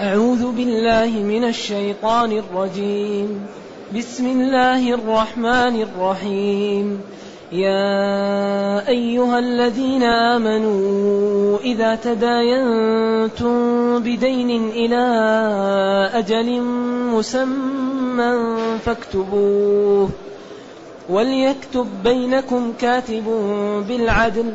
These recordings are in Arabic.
أعوذ بالله من الشيطان الرجيم. بسم الله الرحمن الرحيم. يا أيها الذين آمنوا إذا تداينتم بدين إلى أجل مسمى فاكتبوه. وليكتب بينكم كاتب بالعدل.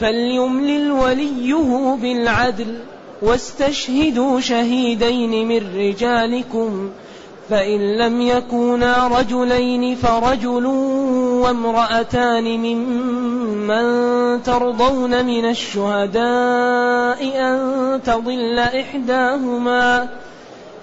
فليملل وليه بالعدل واستشهدوا شهيدين من رجالكم فإن لم يكونا رجلين فرجل وامرأتان ممن ترضون من الشهداء أن تضل إحداهما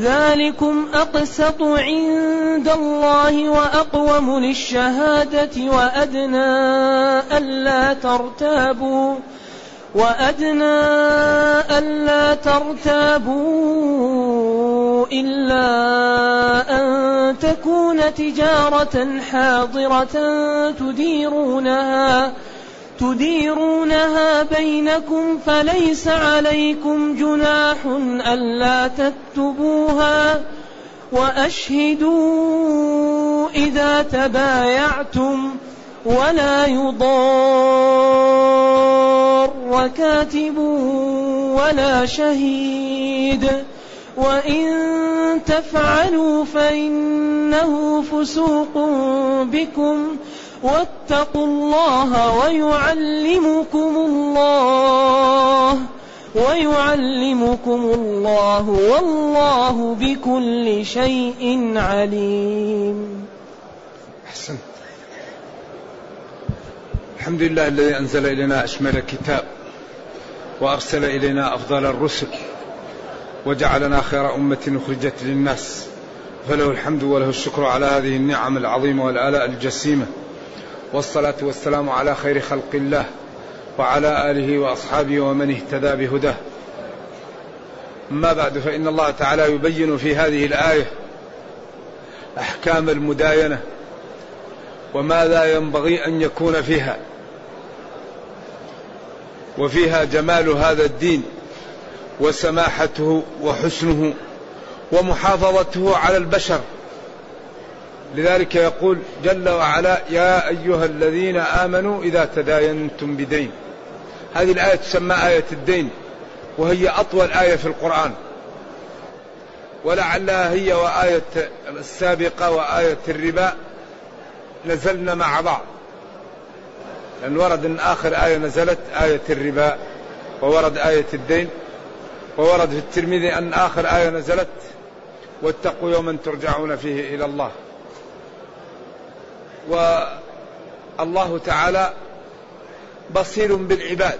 ذلكم أقسط عند الله وأقوم للشهادة وأدنى ألا ترتابوا وأدنى ألا ترتابوا إلا أن تكون تجارة حاضرة تديرونها تديرونها بينكم فليس عليكم جناح ألا تكتبوها وأشهدوا إذا تبايعتم ولا يضار كاتب ولا شهيد وإن تفعلوا فإنه فسوق بكم واتقوا الله ويعلمكم الله ويعلمكم الله والله بكل شيء عليم. أحسنت. الحمد لله الذي أنزل إلينا أشمل الكتاب وأرسل إلينا أفضل الرسل وجعلنا خير أمة أخرجت للناس. فله الحمد وله الشكر على هذه النعم العظيمة والآلاء الجسيمة. والصلاة والسلام على خير خلق الله وعلى آله وأصحابه ومن اهتدى بهداه. أما بعد فإن الله تعالى يبين في هذه الآية أحكام المداينة وماذا ينبغي أن يكون فيها وفيها جمال هذا الدين وسماحته وحسنه ومحافظته على البشر. لذلك يقول جل وعلا يا أيها الذين آمنوا إذا تداينتم بدين. هذه الآية تسمى آية الدين وهي أطول آية في القرآن. ولعلها هي وآية السابقة وآية الربا نزلنا مع بعض. لأن ورد أن آخر آية نزلت آية الربا وورد آية الدين وورد في الترمذي أن آخر آية نزلت واتقوا يوما ترجعون فيه إلى الله. والله تعالى بصير بالعباد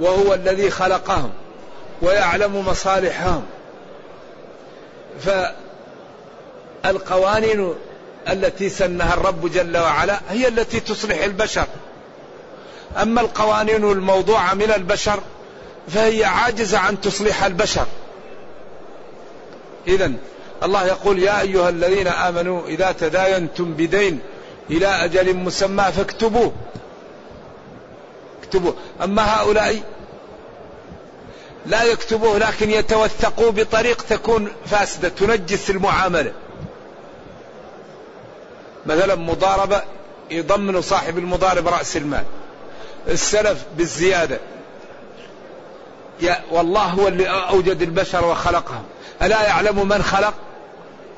وهو الذي خلقهم ويعلم مصالحهم. فالقوانين التي سنها الرب جل وعلا هي التي تصلح البشر. أما القوانين الموضوعة من البشر فهي عاجزة عن تصلح البشر. اذا الله يقول يا أيها الذين آمنوا إذا تداينتم بدين إلى أجل مسمى فاكتبوه. اكتبوه. أما هؤلاء لا يكتبوه لكن يتوثقوا بطريق تكون فاسدة تنجس المعاملة. مثلا مضاربة يضمن صاحب المضارب رأس المال. السلف بالزيادة. يا والله هو اللي أوجد البشر وخلقهم. ألا يعلم من خلق؟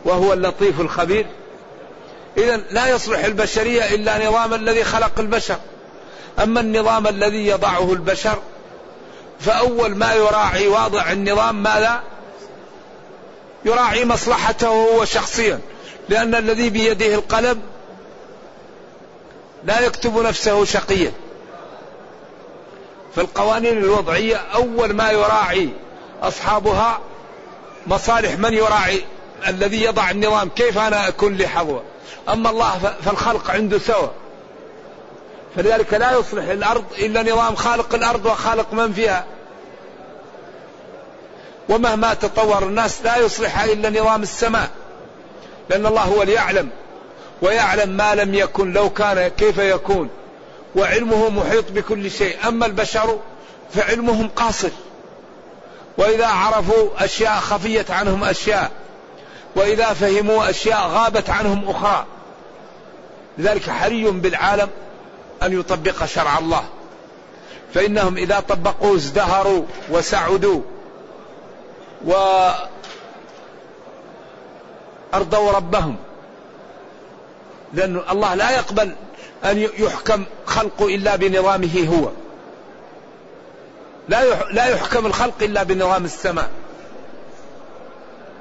وهو اللطيف الخبير. إذا لا يصلح البشرية إلا نظام الذي خلق البشر. أما النظام الذي يضعه البشر فأول ما يراعي واضع النظام ماذا؟ يراعي مصلحته هو شخصيا. لأن الذي بيده القلم لا يكتب نفسه شقيا. فالقوانين الوضعية أول ما يراعي أصحابها مصالح من يراعي؟ الذي يضع النظام كيف أنا أكون لي حظوة أما الله فالخلق عنده سوى فلذلك لا يصلح الأرض إلا نظام خالق الأرض وخالق من فيها. ومهما تطور الناس لا يصلح إلا نظام السماء. لأن الله هو اللي يعلم ويعلم ما لم يكن لو كان كيف يكون. وعلمه محيط بكل شيء. أما البشر فعلمهم قاصر. وإذا عرفوا أشياء خفيت عنهم أشياء. وإذا فهموا أشياء غابت عنهم أخرى. لذلك حري بالعالم أن يطبق شرع الله. فإنهم إذا طبقوه ازدهروا وسعدوا وأرضوا ربهم. لأن الله لا يقبل أن يحكم خلقه إلا بنظامه هو. لا لا يحكم الخلق إلا بنظام السماء.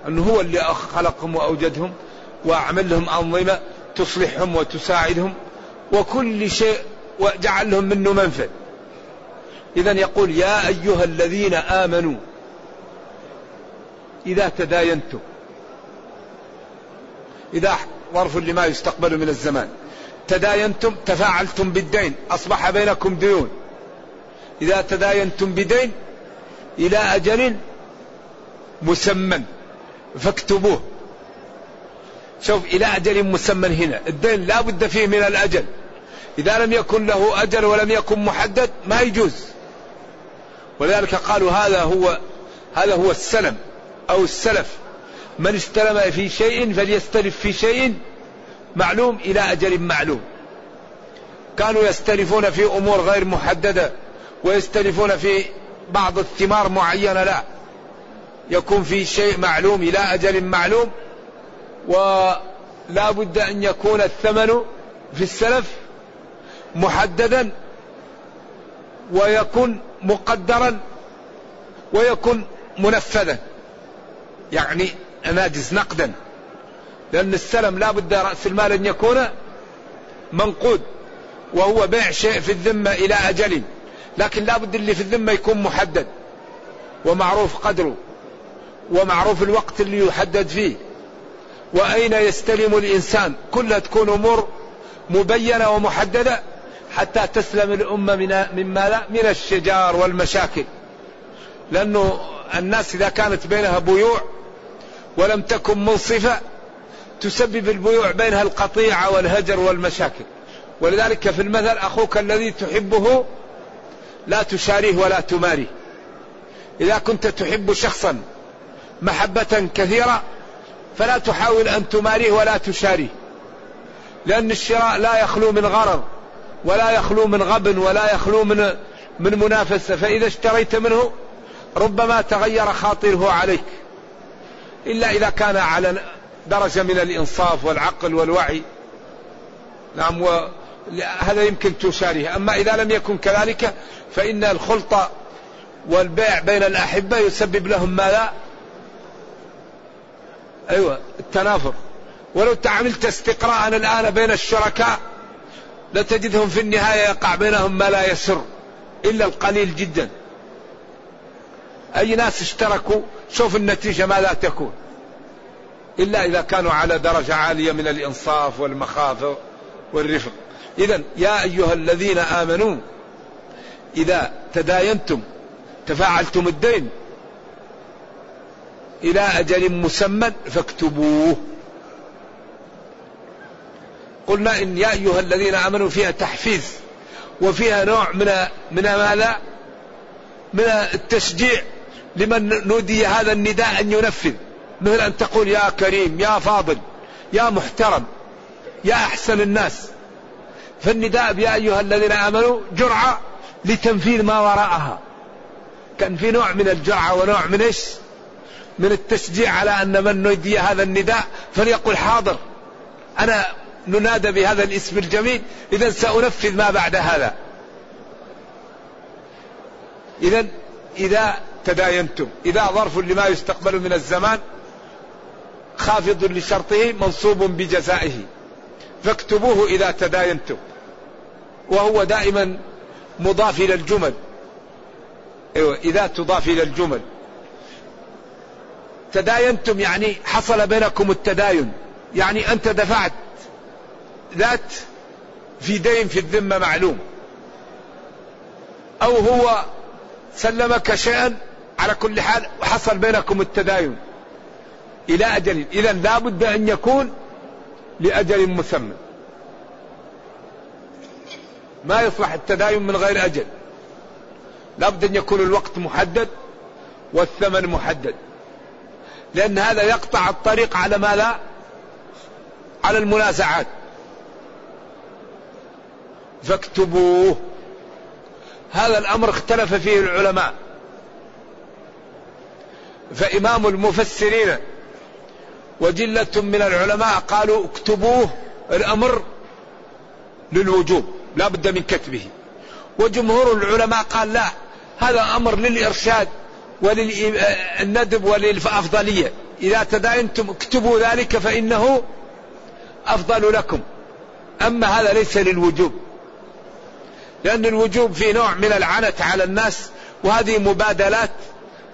أنه هو اللي خلقهم وأوجدهم وأعمل لهم أنظمة تصلحهم وتساعدهم وكل شيء وجعل لهم منه منفع إذا يقول يا أيها الذين آمنوا إذا تداينتم إذا ظرف لما يستقبل من الزمان تداينتم تفاعلتم بالدين أصبح بينكم ديون. إذا تداينتم بدين إلى أجل مسمى فاكتبوه. شوف إلى أجل مسمى هنا. الدين لا بد فيه من الأجل. إذا لم يكن له أجل ولم يكن محدد ما يجوز. ولذلك قالوا هذا هو هذا هو السلم أو السلف. من استلم في شيء فليستلف في شيء معلوم إلى أجل معلوم. كانوا يستلفون في أمور غير محددة ويستلفون في بعض الثمار معينة لا. يكون في شيء معلوم إلى أجل معلوم ولا بد أن يكون الثمن في السلف محددا ويكون مقدرا ويكون منفذا. يعني ناجز نقدا. لأن السلم لا بد رأس المال أن يكون منقود وهو بيع شيء في الذمة إلى أجل لكن لا بد اللي في الذمة يكون محدد ومعروف قدره. ومعروف الوقت اللي يحدد فيه. وأين يستلم الإنسان؟ كلها تكون أمور مبينة ومحددة حتى تسلم الأمة من مما لا من الشجار والمشاكل. لأنه الناس إذا كانت بينها بيوع ولم تكن منصفة تسبب البيوع بينها القطيعة والهجر والمشاكل. ولذلك في المثل أخوك الذي تحبه لا تشاريه ولا تماريه. إذا كنت تحب شخصا محبة كثيرة فلا تحاول أن تماريه ولا تشاريه. لأن الشراء لا يخلو من غرض ولا يخلو من غبن ولا يخلو من من منافسة. فإذا اشتريت منه ربما تغير خاطره عليك. إلا إذا كان على درجة من الإنصاف والعقل والوعي. نعم هذا يمكن تشاريه. أما إذا لم يكن كذلك فإن الخلطة والبيع بين الأحبة يسبب لهم ماذا؟ أيوة التنافر. ولو تعملت استقراء الآن بين الشركاء لتجدهم في النهاية يقع بينهم ما لا يسر إلا القليل جدا. أي ناس اشتركوا شوف النتيجة ما لا تكون. إلا إذا كانوا على درجة عالية من الإنصاف والمخافة والرفق. إذا يا أيها الذين آمنوا إذا تداينتم تفاعلتم الدين إلى أجل مسمى فاكتبوه. قلنا إن يا أيها الذين آمنوا فيها تحفيز وفيها نوع من من ماذا؟ من التشجيع لمن نودي هذا النداء أن ينفذ. مثل أن تقول يا كريم يا فاضل يا محترم يا أحسن الناس. فالنداء يا أيها الذين آمنوا جرعة لتنفيذ ما وراءها. كان في نوع من الجرعة ونوع من إيش؟ من التشجيع على أن من نودي هذا النداء فليقل حاضر. أنا ننادى بهذا الاسم الجميل إذا سأنفذ ما بعد هذا. إذا إذا تداينتم إذا ظرف لما يستقبل من الزمان خافض لشرطه منصوب بجزائه. فاكتبوه إذا تداينتم. وهو دائما مضاف إلى الجمل. أيوة إذا تضاف إلى الجمل. تداينتم يعني حصل بينكم التداين. يعني أنت دفعت ذات في دين في الذمة معلوم. أو هو سلمك شيئا على كل حال وحصل بينكم التداين. إلى أجل إذا لا بد أن يكون لأجل مسمى. ما يصلح التداين من غير أجل. لابد أن يكون الوقت محدد والثمن محدد. لأن هذا يقطع الطريق على ما لا على المنازعات. فاكتبوه. هذا الأمر اختلف فيه العلماء. فإمام المفسرين وجلة من العلماء قالوا اكتبوه الأمر للوجوب لا بد من كتبه. وجمهور العلماء قال لا هذا أمر للإرشاد. وللندب وللأفضلية. إذا تداينتم اكتبوا ذلك فإنه أفضل لكم. أما هذا ليس للوجوب. لأن الوجوب في نوع من العنت على الناس وهذه مبادلات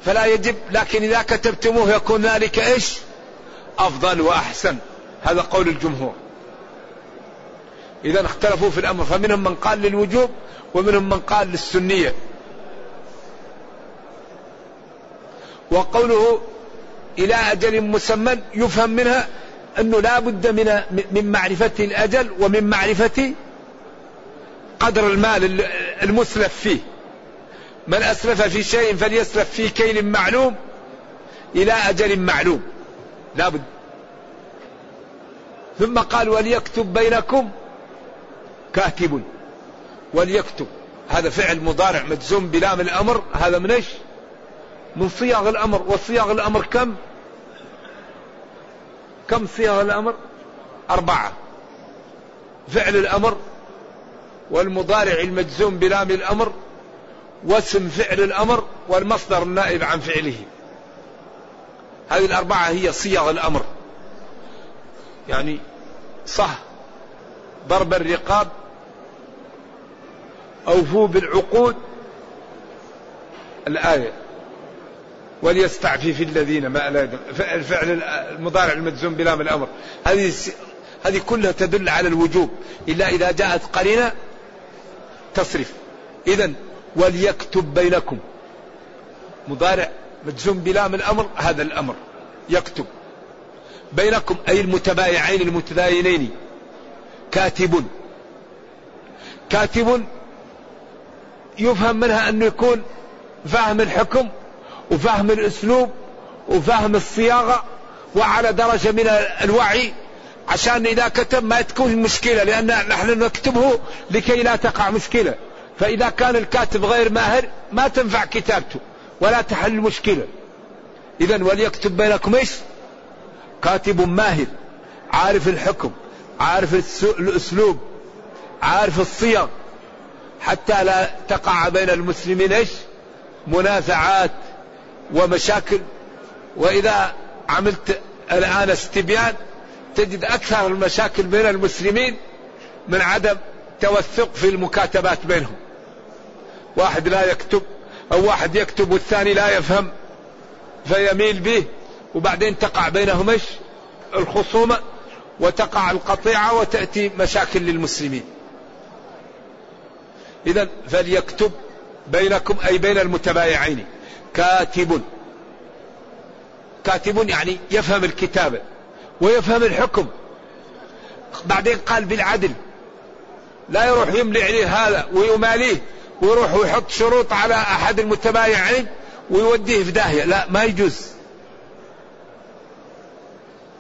فلا يجب لكن إذا كتبتموه يكون ذلك إيش؟ أفضل وأحسن. هذا قول الجمهور. إذا اختلفوا في الأمر فمنهم من قال للوجوب ومنهم من قال للسنية. وقوله إلى أجل مسمى يفهم منها أنه لا بد من من معرفة الأجل ومن معرفة قدر المال المسلف فيه. من أسلف في شيء فليسلف في كيل معلوم إلى أجل معلوم. لا بد. ثم قال وليكتب بينكم كاتب. وليكتب. هذا فعل مضارع مجزوم بلام الأمر. هذا من إيش؟ من صيغ الأمر وصيغ الأمر كم؟ كم صيغ الأمر؟ أربعة. فعل الأمر والمضارع المجزوم بلام الأمر واسم فعل الأمر والمصدر النائب عن فعله. هذه الأربعة هي صيغ الأمر. يعني صح ضرب الرقاب أوفوا بالعقود. الآية. وليستعفف الذين ما لا الفعل المضارع المجزوم بلام الأمر. هذه هذه كلها تدل على الوجوب. إلا إذا جاءت قرينة تصرف. إذا وليكتب بينكم. مضارع مجزوم بلام الأمر هذا الأمر. يكتب. بينكم أي المتبايعين المتداينين. كاتب. كاتب يفهم منها أنه يكون فاهم الحكم وفهم الأسلوب وفهم الصياغة وعلى درجة من الوعي عشان إذا كتب ما تكون مشكلة لأن نحن نكتبه لكي لا تقع مشكلة. فإذا كان الكاتب غير ماهر ما تنفع كتابته ولا تحل المشكلة إذا وليكتب بينكم إيش؟ كاتب ماهر عارف الحكم عارف الأسلوب عارف الصيغ حتى لا تقع بين المسلمين إيش؟ منازعات. ومشاكل. وإذا عملت الآن استبيان تجد أكثر المشاكل بين المسلمين من عدم توثق في المكاتبات بينهم. واحد لا يكتب أو واحد يكتب والثاني لا يفهم فيميل به وبعدين تقع بينهم إيش؟ الخصومة وتقع القطيعة وتأتي مشاكل للمسلمين. إذا فليكتب بينكم أي بين المتبايعين. كاتب. كاتب يعني يفهم الكتابة ويفهم الحكم. بعدين قال بالعدل. لا يروح يملي عليه هذا ويماليه ويروح ويحط شروط على أحد المتبايعين ويوديه في داهية. لا ما يجوز.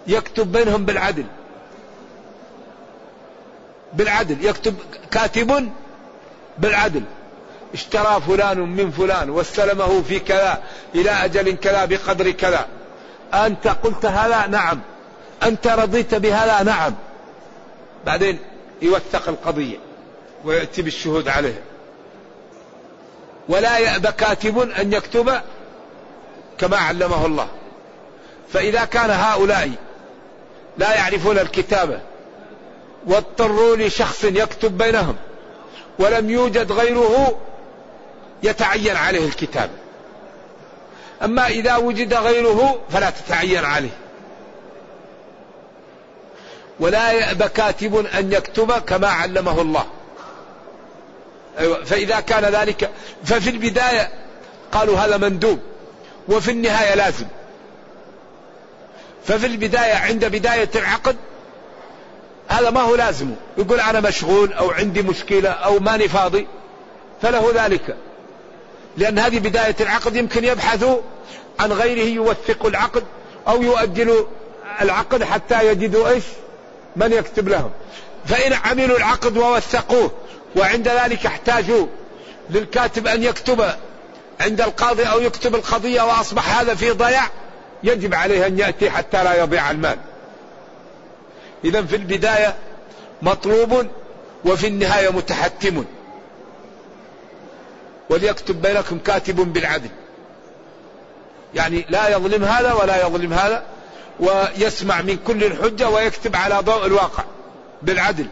يكتب بينهم بالعدل. بالعدل. يكتب كاتب بالعدل. اشترى فلان من فلان واستلمه في كذا إلى أجل كذا بقدر كذا. أنت قلت هذا؟ نعم. أنت رضيت بهذا؟ نعم. بعدين يوثق القضية ويأتي بالشهود عليها ولا يأبى كاتب أن يكتب كما علمه الله. فإذا كان هؤلاء لا يعرفون الكتابة واضطروا لشخص يكتب بينهم ولم يوجد غيره يتعين عليه الكتابة أما إذا وجد غيره فلا تتعين عليه. ولا يأبى كاتب أن يكتب كما علمه الله. أيوة فإذا كان ذلك ففي البداية قالوا هذا مندوب وفي النهاية لازم. ففي البداية عند بداية العقد هذا ما هو لازم. يقول أنا مشغول أو عندي مشكلة أو ماني فاضي فله ذلك. لأن هذه بداية العقد يمكن يبحثوا عن غيره يوثق العقد أو يؤجلوا العقد حتى يجدوا إيش؟ من يكتب لهم. فإن عملوا العقد ووثقوه وعند ذلك احتاجوا للكاتب أن يكتب عند القاضي أو يكتب القضية وأصبح هذا في ضياع يجب عليه أن يأتي حتى لا يضيع المال. إذا في البداية مطلوب وفي النهاية متحتم. وليكتب بينكم كاتب بالعدل. يعني لا يظلم هذا ولا يظلم هذا ويسمع من كل الحجة ويكتب على ضوء الواقع بالعدل.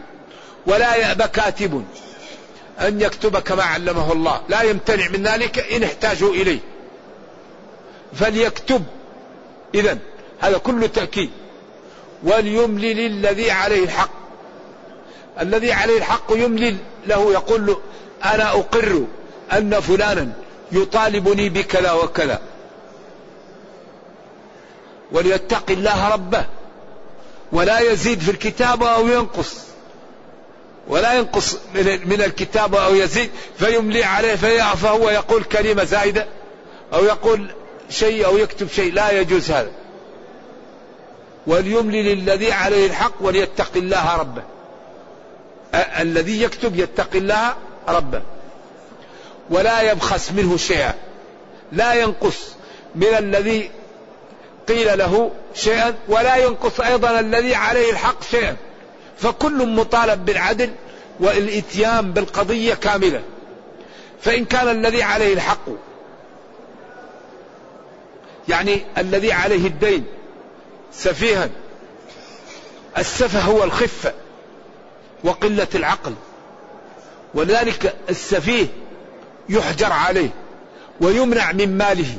ولا يأبى كاتب أن يكتب كما علمه الله. لا يمتنع من ذلك إن احتاجوا إليه. فليكتب. إذا هذا كله تأكيد. وليملل الذي عليه الحق. الذي عليه الحق يملل له يقول له أنا أقر أن فلانا يطالبني بكذا وكذا. وليتق الله ربه. ولا يزيد في الكتابة أو ينقص. ولا ينقص من الكتابة أو يزيد. فيملي عليه فهو يقول كلمة زائدة. أو يقول شيء أو يكتب شيء. لا يجوز هذا. وليملي للذي عليه الحق وليتق الله ربه. الذي يكتب يتقي الله ربه. ولا يبخس منه شيئا. لا ينقص من الذي قيل له شيئا ولا ينقص أيضا الذي عليه الحق شيئا. فكل مطالب بالعدل والإتيان بالقضية كاملة. فإن كان الذي عليه الحق يعني الذي عليه الدين سفيها السفه هو الخفة وقلة العقل. ولذلك السفيه يحجر عليه ويمنع من ماله.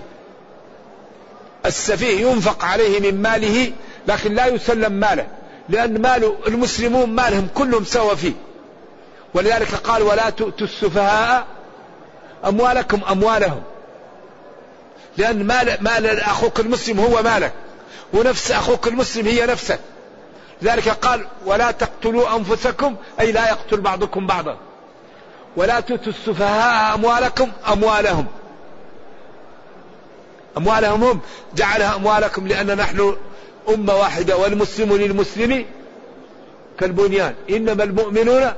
السفيه ينفق عليه من ماله لكن لا يسلم ماله لأن مال المسلمون مالهم كلهم سوا فيه. ولذلك قال ولا تؤتوا السفهاء أموالكم أموالهم لأن مال, مال أخوك المسلم هو مالك ونفس أخوك المسلم هي نفسك. لذلك قال ولا تقتلوا أنفسكم أي لا يقتل بعضكم بعضا. ولا تؤتوا السفهاء أموالكم أموالهم. أموالهم هم. جعلها أموالكم لأن نحن أمة واحدة والمسلم للمسلم كالبنيان. إنما المؤمنون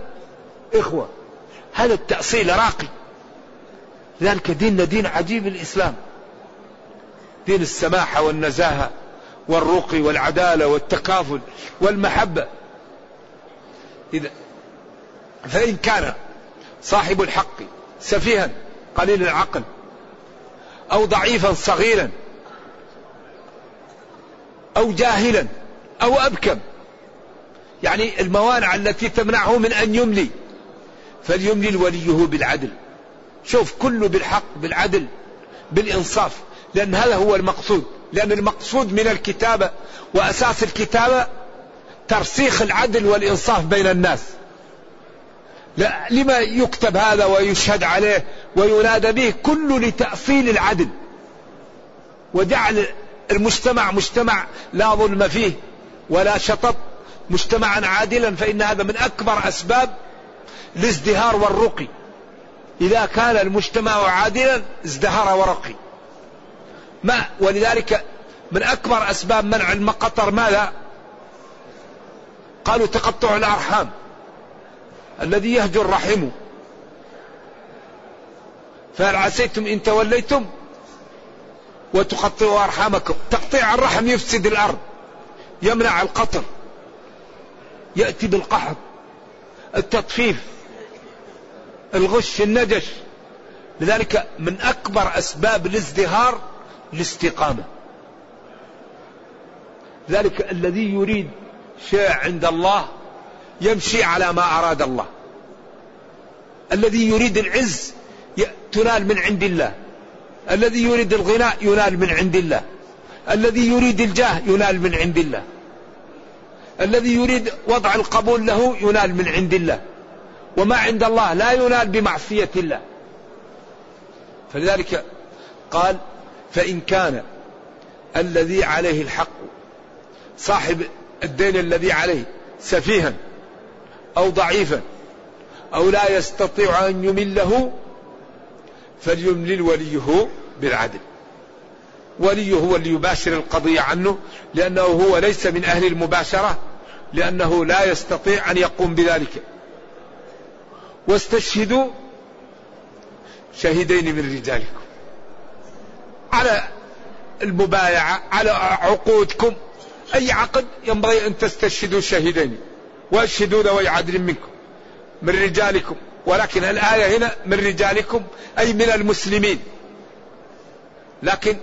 إخوة. هذا التأصيل راقي. لذلك ديننا دين عجيب الإسلام. دين السماحة والنزاهة والرقي والعدالة والتكافل والمحبة. إذا فإن كان صاحب الحق سفيها قليل العقل أو ضعيفا صغيرا أو جاهلا أو أبكم. يعني الموانع التي تمنعه من أن يملي. فليملي وليه بالعدل. شوف كله بالحق بالعدل بالإنصاف. لأن هذا هو المقصود. لأن المقصود من الكتابة وأساس الكتابة ترسيخ العدل والإنصاف بين الناس. لا لما يكتب هذا ويشهد عليه وينادى به كله لتأصيل العدل. وجعل المجتمع مجتمع لا ظلم فيه ولا شطط مجتمعا عادلا فإن هذا من أكبر أسباب الازدهار والرقي. إذا كان المجتمع عادلا ازدهر ورقي. ما ولذلك من أكبر أسباب منع المقطر ماذا؟ قالوا تقطع الأرحام. الذي يهجر رحمه. فهل عسيتم إن توليتم وتقطعوا أرحامكم. تقطيع الرحم يفسد الأرض يمنع القطر يأتي بالقحط التطفيف الغش النجش. لذلك من أكبر أسباب الازدهار الاستقامة. ذلك الذي يريد شيء عند الله يمشي على ما أراد الله. الذي يريد العز تنال من عند الله. الذي يريد الغناء ينال من عند الله. الذي يريد الجاه ينال من عند الله. الذي يريد وضع القبول له ينال من عند الله. وما عند الله لا ينال بمعصية الله. فلذلك قال فإن كان الذي عليه الحق صاحب الدين الذي عليه سفيها أو ضعيفا أو لا يستطيع أن يمله فليملل وليه بالعدل. وليه هو اللي يباشر القضية عنه لأنه هو ليس من أهل المباشرة لأنه لا يستطيع أن يقوم بذلك. واستشهدوا شهيدين من رجالكم. على المبايعة على عقودكم أي عقد ينبغي أن تستشهدوا شهيدين. واشهدوا ذوي عدل منكم من رجالكم. ولكن الآية هنا من رجالكم أي من المسلمين. لكن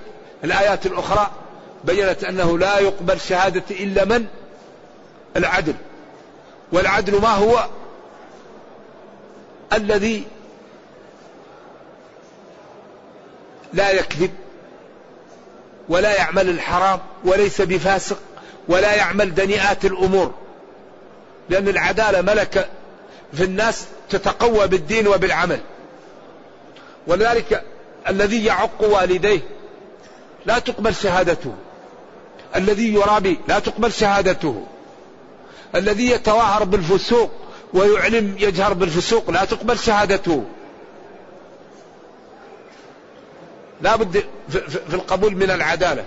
الآيات الأخرى بينت أنه لا يقبل شهادة إلا من؟ العدل. والعدل ما هو؟ الذي لا يكذب ولا يعمل الحرام وليس بفاسق ولا يعمل دنيئات الأمور. لأن العدالة ملكة في الناس تتقوى بالدين وبالعمل. ولذلك الذي يعق والديه لا تقبل شهادته. الذي يرابي لا تقبل شهادته. الذي يتظاهر بالفسوق ويعلم يجهر بالفسوق لا تقبل شهادته. لا بد في القبول من العدالة.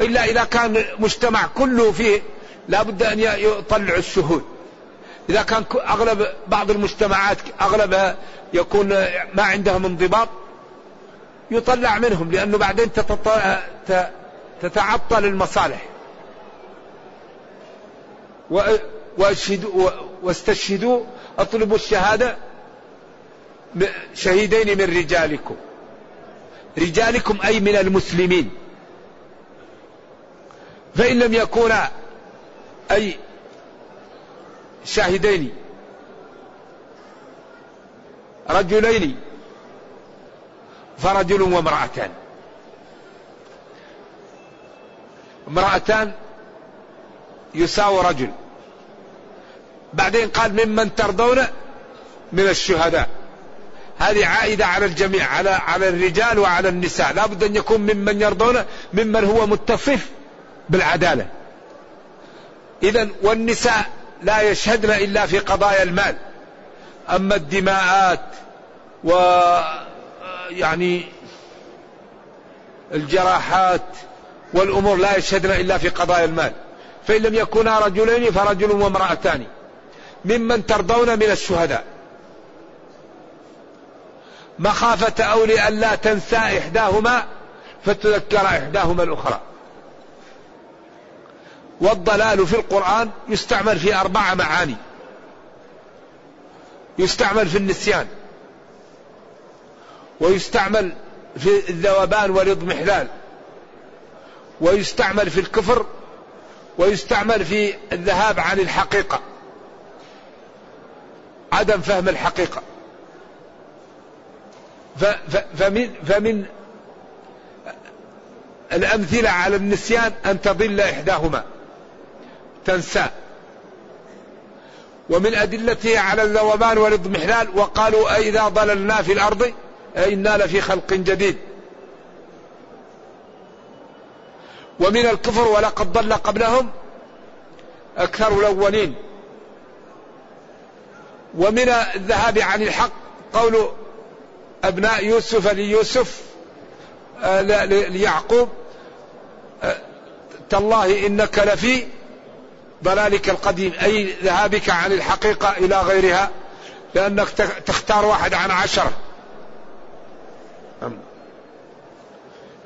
إلا إذا كان مجتمع كله فيه لا بد أن يطلع الشهود. إذا كان أغلب بعض المجتمعات أغلبها يكون ما عندهم انضباط يطلع منهم لأنه بعدين تتعطل المصالح. واشهدوا واستشهدوا أطلبوا الشهادة شهيدين من رجالكم. رجالكم أي من المسلمين. فإن لم يكونا أي شاهدين. رجلين. فرجل وامرأتان. امرأتان يساوي رجل. بعدين قال ممن ترضون من الشهداء. هذه عائدة على الجميع على على الرجال وعلى النساء. لا بد أن يكون ممن يرضون ممن هو متصف بالعدالة. إذا والنساء لا يشهدن إلا في قضايا المال. أما الدماءات و يعني الجراحات والأمور لا يشهدن إلا في قضايا المال. فإن لم يكونا رجلين فرجل وامرأتان. ممن ترضون من الشهداء. مخافة أولي أن لا تنسى إحداهما فتذكر إحداهما الأخرى. والضلال في القرآن يستعمل في أربع معاني. يستعمل في النسيان. ويستعمل في الذوبان والإضمحلال. ويستعمل في الكفر. ويستعمل في الذهاب عن الحقيقة. عدم فهم الحقيقة. فمن, فمن الأمثلة على النسيان أن تضل إحداهما. تنسى. ومن أدلته على الذوبان والإضمحلال وقالوا أئذا ضللنا في الأرض إنا لفي خلق جديد. ومن الكفر ولقد ضل قبلهم أكثر الأولين. ومن الذهاب عن الحق قول أبناء يوسف ليوسف آه، ليعقوب آه، تالله إنك لفي ضلالك القديم. أي ذهابك عن الحقيقة إلى غيرها؟ لأنك تختار واحد عن عشرة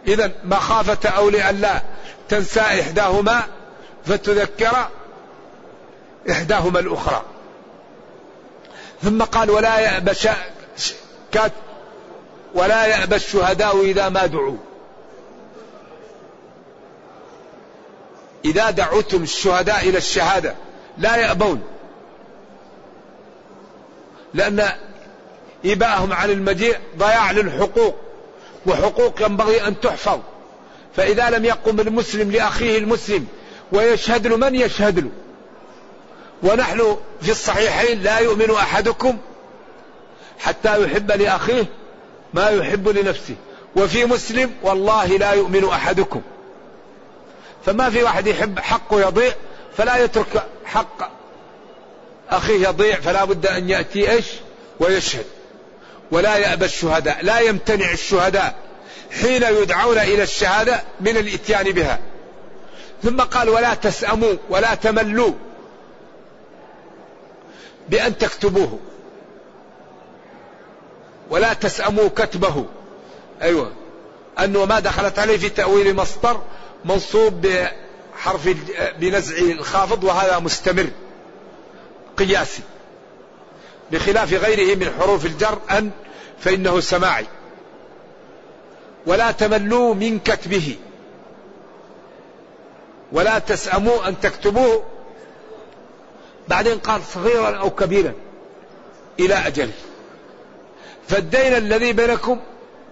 إذا مخافة أو لئلا تنسى إحداهما فتذكر إحداهما الأخرى. ثم قال ولا يأبى ولا يأبى الشهداء إذا ما دعوا. إذا دعوتم الشهداء إلى الشهادة لا يأبون. لأن إباءهم عن المجيء ضياع للحقوق وحقوق ينبغي أن تحفظ. فإذا لم يقم المسلم لأخيه المسلم ويشهد له من يشهد له؟ ونحن في الصحيحين لا يؤمن أحدكم حتى يحب لأخيه ما يحب لنفسه. وفي مسلم والله لا يؤمن أحدكم. فما في واحد يحب حقه يضيع فلا يترك حق أخيه يضيع فلا بد أن يأتي إيش؟ ويشهد. ولا يأبى الشهداء لا يمتنع الشهداء حين يدعون إلى الشهادة من الإتيان بها. ثم قال ولا تسأموا ولا تملوا بأن تكتبوه. ولا تسأموا كتبه. أيوة. أنه ما دخلت عليه في تأويل مصدر منصوب بحرف بنزع الخافض وهذا مستمر. قياسي. بخلاف غيره من حروف الجر أن فإنه سماعي. ولا تملوا من كتبه. ولا تسأموا أن تكتبوه. بعدين قال صغيرا أو كبيرا إلى أجل فالدين الذي بينكم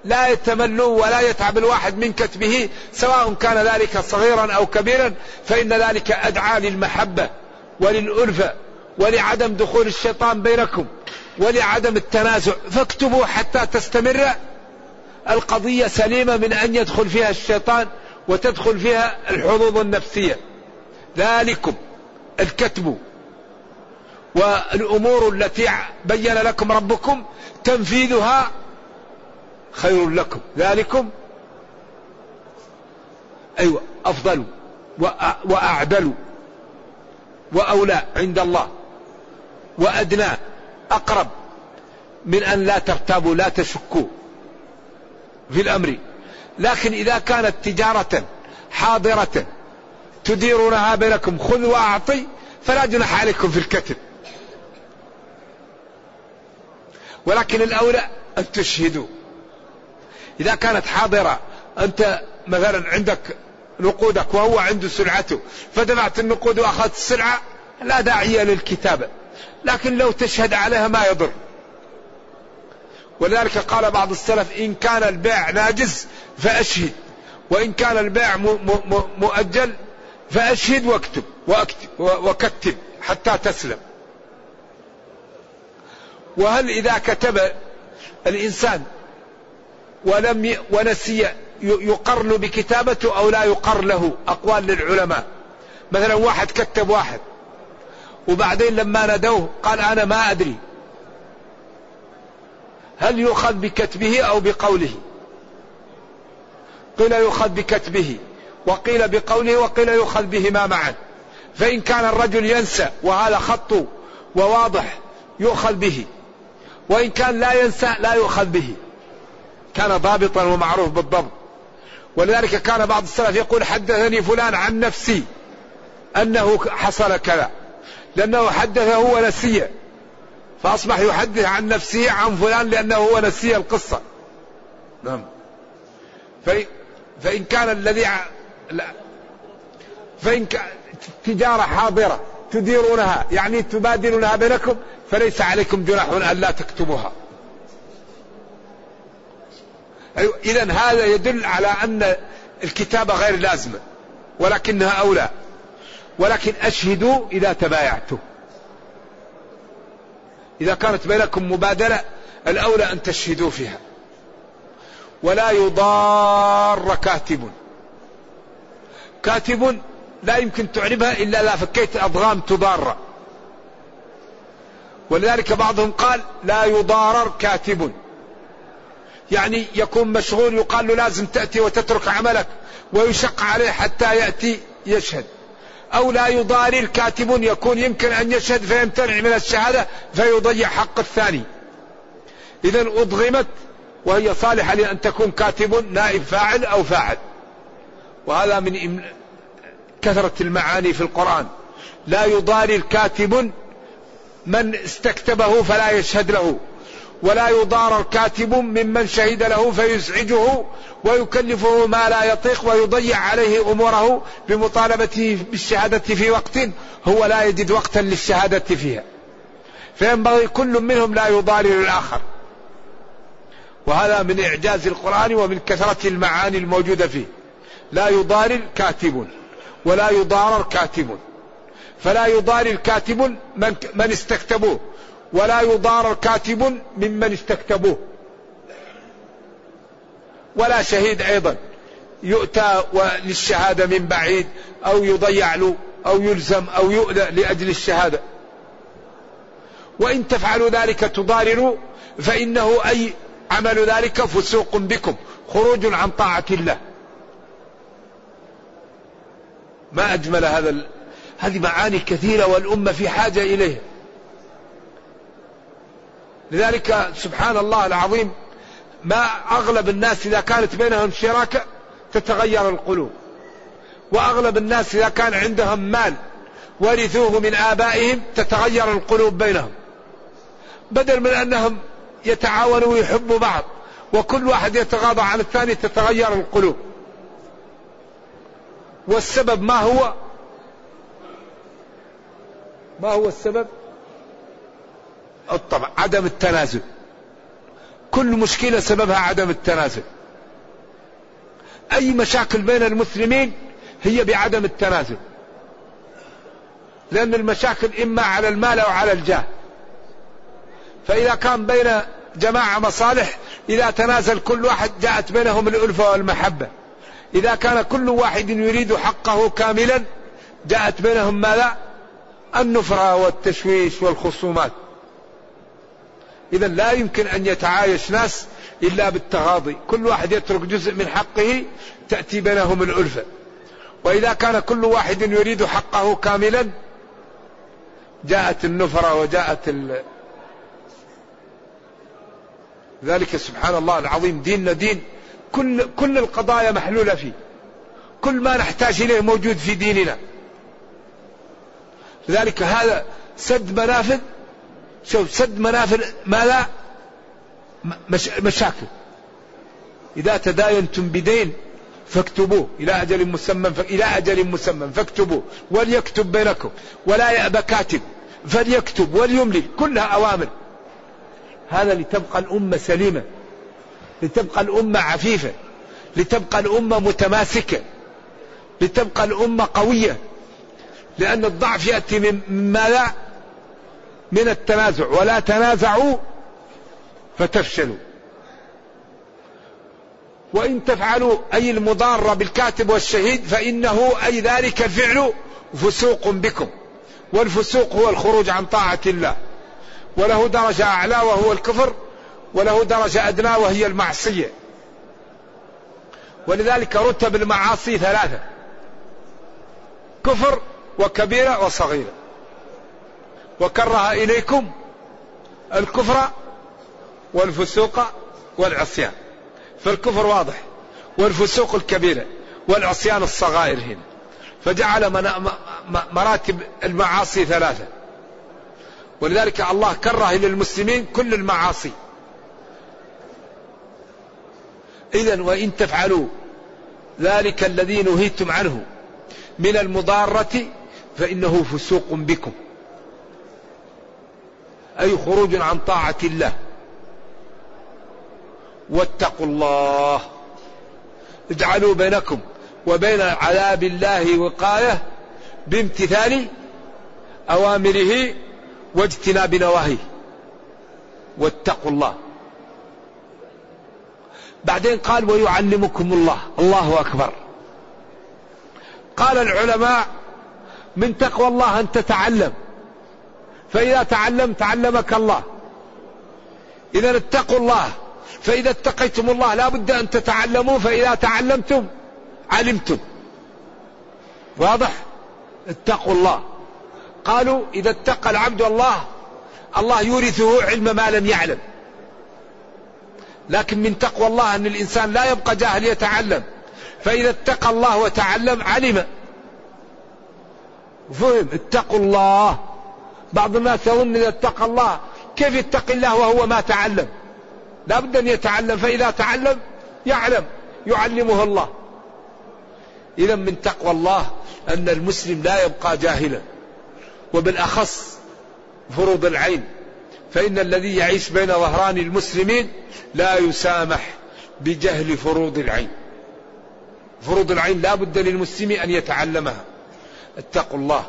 لا يتملوا ولا يتعب الواحد من كتبه سواء كان ذلك صغيرا أو كبيرا فإن ذلك أدعى للمحبة وللألفة ولعدم دخول الشيطان بينكم ولعدم التنازع. فاكتبوا حتى تستمر القضية سليمة من أن يدخل فيها الشيطان وتدخل فيها الحظوظ النفسية. ذلكم الكتب والأمور التي بين لكم ربكم تنفيذها خير لكم. ذلكم أيوة أفضل وأعدل وأولى عند الله وأدنى أقرب من أن لا ترتابوا لا تشكوا في الأمر. لكن إذا كانت تجارة حاضرة تديرونها بينكم خذ وأعطي فلا جناح عليكم في الكتب ولكن الأولى أن تشهدوا. إذا كانت حاضرة أنت مثلا عندك نقودك وهو عنده سلعته فدفعت النقود وأخذت السلعة لا داعي للكتابة. لكن لو تشهد عليها ما يضر. ولذلك قال بعض السلف إن كان البيع ناجز فأشهد وإن كان البيع مؤجل فأشهد واكتب وأكتب وكتب حتى تسلم. وهل إذا كتب الإنسان ولم ونسي يقر له بكتابته أو لا يقر له. أقوال للعلماء. مثلا واحد كتب واحد. وبعدين لما ندوه قال أنا ما أدري. هل يؤخذ بكتبه أو بقوله؟ قيل يؤخذ بكتبه. وقيل بقوله وقيل يؤخذ بهما معا. فإن كان الرجل ينسى وهذا خطه وواضح يؤخذ به. وإن كان لا ينسى لا يؤخذ به. كان ضابطا ومعروف بالضبط. ولذلك كان بعض السلف يقول حدثني فلان عن نفسي أنه حصل كذا لأنه حدثه هو نسية. فأصبح يحدث عن نفسه عن فلان لأنه هو نسي القصة. نعم. فإن كان الذي فإن تجارة حاضرة تديرونها يعني تبادلونها بينكم فليس عليكم جناح أن لا تكتبوها. أيوة إذا هذا يدل على أن الكتابة غير لازمة ولكنها أولى. ولكن أشهدوا إذا تبايعتم إذا كانت بينكم مبادلة الأولى أن تشهدوا فيها. ولا يضار كاتب. كاتب لا يمكن تعربها إلا إذا فكيت أضغام تضار. ولذلك بعضهم قال لا يضارر كاتب. يعني يكون مشغول يقال له لازم تأتي وتترك عملك ويشق عليه حتى يأتي يشهد. أو لا يضارر كاتب يكون يمكن أن يشهد فيمتنع من الشهادة فيضيع حق الثاني. إذا أضغمت وهي صالحة لأن تكون كاتب نائب فاعل أو فاعل. وهذا من كثرة المعاني في القرآن. لا يضارر كاتب من استكتبه فلا يشهد له. ولا يضار الكاتب ممن شهد له فيزعجه ويكلفه ما لا يطيق ويضيع عليه أموره بمطالبته بالشهادة في وقت هو لا يجد وقتا للشهادة فيها. فينبغي كل منهم لا يضارر الآخر. وهذا من إعجاز القرآن ومن كثرة المعاني الموجودة فيه. لا يضارر كاتب ولا يضارر كاتب. فلا يضارر كاتب من من استكتبوه ولا يضار كاتب ممن استكتبوه. ولا شهيد أيضا. يؤتى للشهادة من بعيد أو يضيع له أو يلزم أو يؤذى لأجل الشهادة. وإن تفعلوا ذلك تضارروا فإنه أي عمل ذلك فسوق بكم. خروج عن طاعة الله. ما أجمل هذا هذه معاني كثيرة والأمة في حاجة إليها. لذلك سبحان الله العظيم ما أغلب الناس إذا كانت بينهم شراكة تتغير القلوب. وأغلب الناس إذا كان عندهم مال ورثوه من آبائهم تتغير القلوب بينهم. بدل من أنهم يتعاونوا ويحبوا بعض وكل واحد يتغاضى عن الثاني تتغير القلوب. والسبب ما هو؟ ما هو السبب؟ الطبع عدم التنازل. كل مشكلة سببها عدم التنازل. أي مشاكل بين المسلمين هي بعدم التنازل. لأن المشاكل إما على المال أو على الجاه. فإذا كان بين جماعة مصالح إذا تنازل كل واحد جاءت بينهم الألفة والمحبة. إذا كان كل واحد يريد حقه كاملا جاءت بينهم ماذا؟ النفرة والتشويش والخصومات. إذا لا يمكن أن يتعايش ناس إلا بالتغاضي. كل واحد يترك جزء من حقه تأتي بينهم الألفة وإذا كان كل واحد يريد حقه كاملا جاءت النفرة وجاءت ال... ذلك سبحان الله العظيم ديننا دين. كل كل القضايا محلولة فيه. كل ما نحتاج إليه موجود في ديننا. لذلك هذا سد منافذ شوف سد منافذ ماذا؟ مش مشاكل. إذا تداينتم بدين فاكتبوه. إلى أجل مسمى إلى أجل مسمى فاكتبوه. وليكتب بينكم. ولا يأبى كاتب فليكتب وليملل كلها أوامر. هذا لتبقى الأمة سليمة. لتبقى الأمة عفيفة. لتبقى الأمة متماسكة. لتبقى الأمة قوية. لأن الضعف يأتي من ماذا؟ من التنازع ولا تنازعوا فتفشلوا. وإن تفعلوا أي المضارة بالكاتب والشهيد فإنه أي ذلك الفعل فسوق بكم. والفسوق هو الخروج عن طاعة الله. وله درجة أعلى وهو الكفر وله درجة أدنى وهي المعصية. ولذلك رتب المعاصي ثلاثة كفر وكبيرة وصغيرة. وكره إليكم الكفر والفسوق والعصيان. فالكفر واضح والفسوق الكبيرة والعصيان الصغائر هنا. فجعل مراتب المعاصي ثلاثة. ولذلك الله كره للمسلمين كل المعاصي. إذا وإن تفعلوا ذلك الذي نهيتم عنه من المضارة فإنه فسوق بكم. أي خروج عن طاعة الله. واتقوا الله. اجعلوا بينكم وبين عذاب الله وقاية بامتثال أوامره واجتناب نواهيه. واتقوا الله. بعدين قال ويعلمكم الله. الله أكبر. قال العلماء من تقوى الله أن تتعلم. فإذا تعلمت علمك الله. إذا اتقوا الله فإذا اتقيتم الله لا بد أن تتعلموا فإذا تعلمتم علمتم. واضح؟ اتقوا الله. قالوا إذا اتقى العبد الله الله يورثه علم ما لم يعلم. لكن من تقوى الله أن الإنسان لا يبقى جاهل يتعلم. فإذا اتقى الله وتعلم علم. فهم؟ اتقوا الله. بعض الناس يظن إذا اتقى الله كيف يتقي الله وهو ما تعلم. لا بد أن يتعلم فإذا تعلم يعلم يعلمه الله. إذا من تقوى الله أن المسلم لا يبقى جاهلا. وبالأخص فروض العين. فإن الذي يعيش بين ظهران المسلمين لا يسامح بجهل فروض العين. فروض العين لا بد للمسلم أن يتعلمها. اتقوا الله.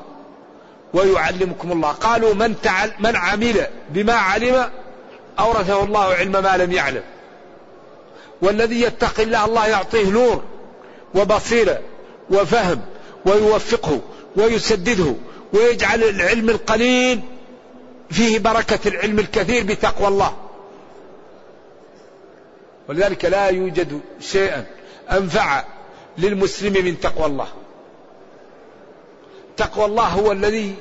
ويعلمكم الله. قالوا من, تعل من عمل بما علم أورثه الله علم ما لم يعلم. والذي يتقي الله الله يعطيه نور وبصيرة وفهم ويوفقه ويسدده ويجعل العلم القليل فيه بركة العلم الكثير بتقوى الله. ولذلك لا يوجد شيئا أنفع للمسلم من تقوى الله. تقوى الله هو الذي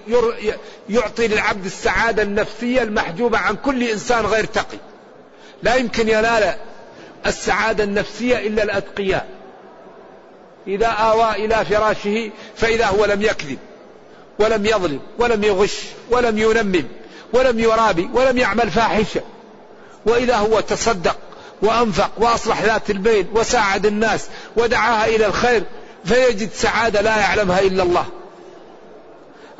يعطي للعبد السعادة النفسية المحجوبة عن كل إنسان غير تقي. لا يمكن ينال السعادة النفسية إلا الأتقياء. إذا آوى إلى فراشه فإذا هو لم يكذب ولم يظلم ولم يغش ولم ينمم ولم يرابي ولم يعمل فاحشة. وإذا هو تصدق وأنفق وأصلح ذات البين وساعد الناس ودعاها إلى الخير فيجد سعادة لا يعلمها إلا الله.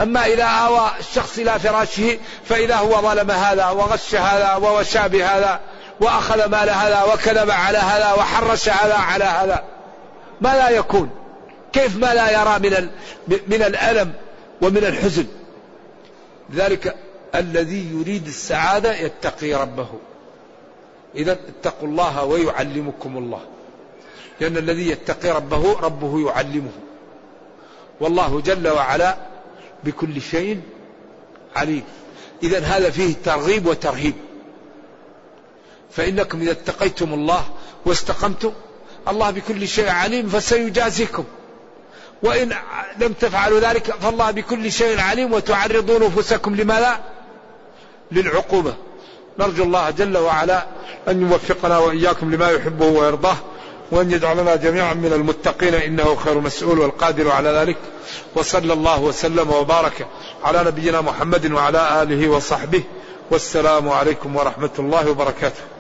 أما إذا آوى الشخص إلى فراشه فإذا هو ظلم هذا وغش هذا ووشى بهذا وأخذ مال هذا وكذب على هذا وحرش هذا على هذا ما لا يكون؟ كيف ما لا يرى من من الألم ومن الحزن؟ لذلك الذي يريد السعادة يتقي ربه. إذا اتقوا الله ويعلمكم الله. لأن الذي يتقي ربه ربه يعلمه. والله جل وعلا بكل شيء عليم. إذا هذا فيه ترغيب وترهيب. فإنكم إذا اتقيتم الله واستقمتم الله بكل شيء عليم فسيجازيكم. وإن لم تفعلوا ذلك فالله بكل شيء عليم وتعرضون نفوسكم لما لا للعقوبة. نرجو الله جل وعلا أن يوفقنا وإياكم لما يحبه ويرضاه. وأن يجعلنا جميعا من المتقين إنه خير مسؤول والقادر على ذلك. وصلى الله وسلم وبارك على نبينا محمد وعلى آله وصحبه. والسلام عليكم ورحمة الله وبركاته.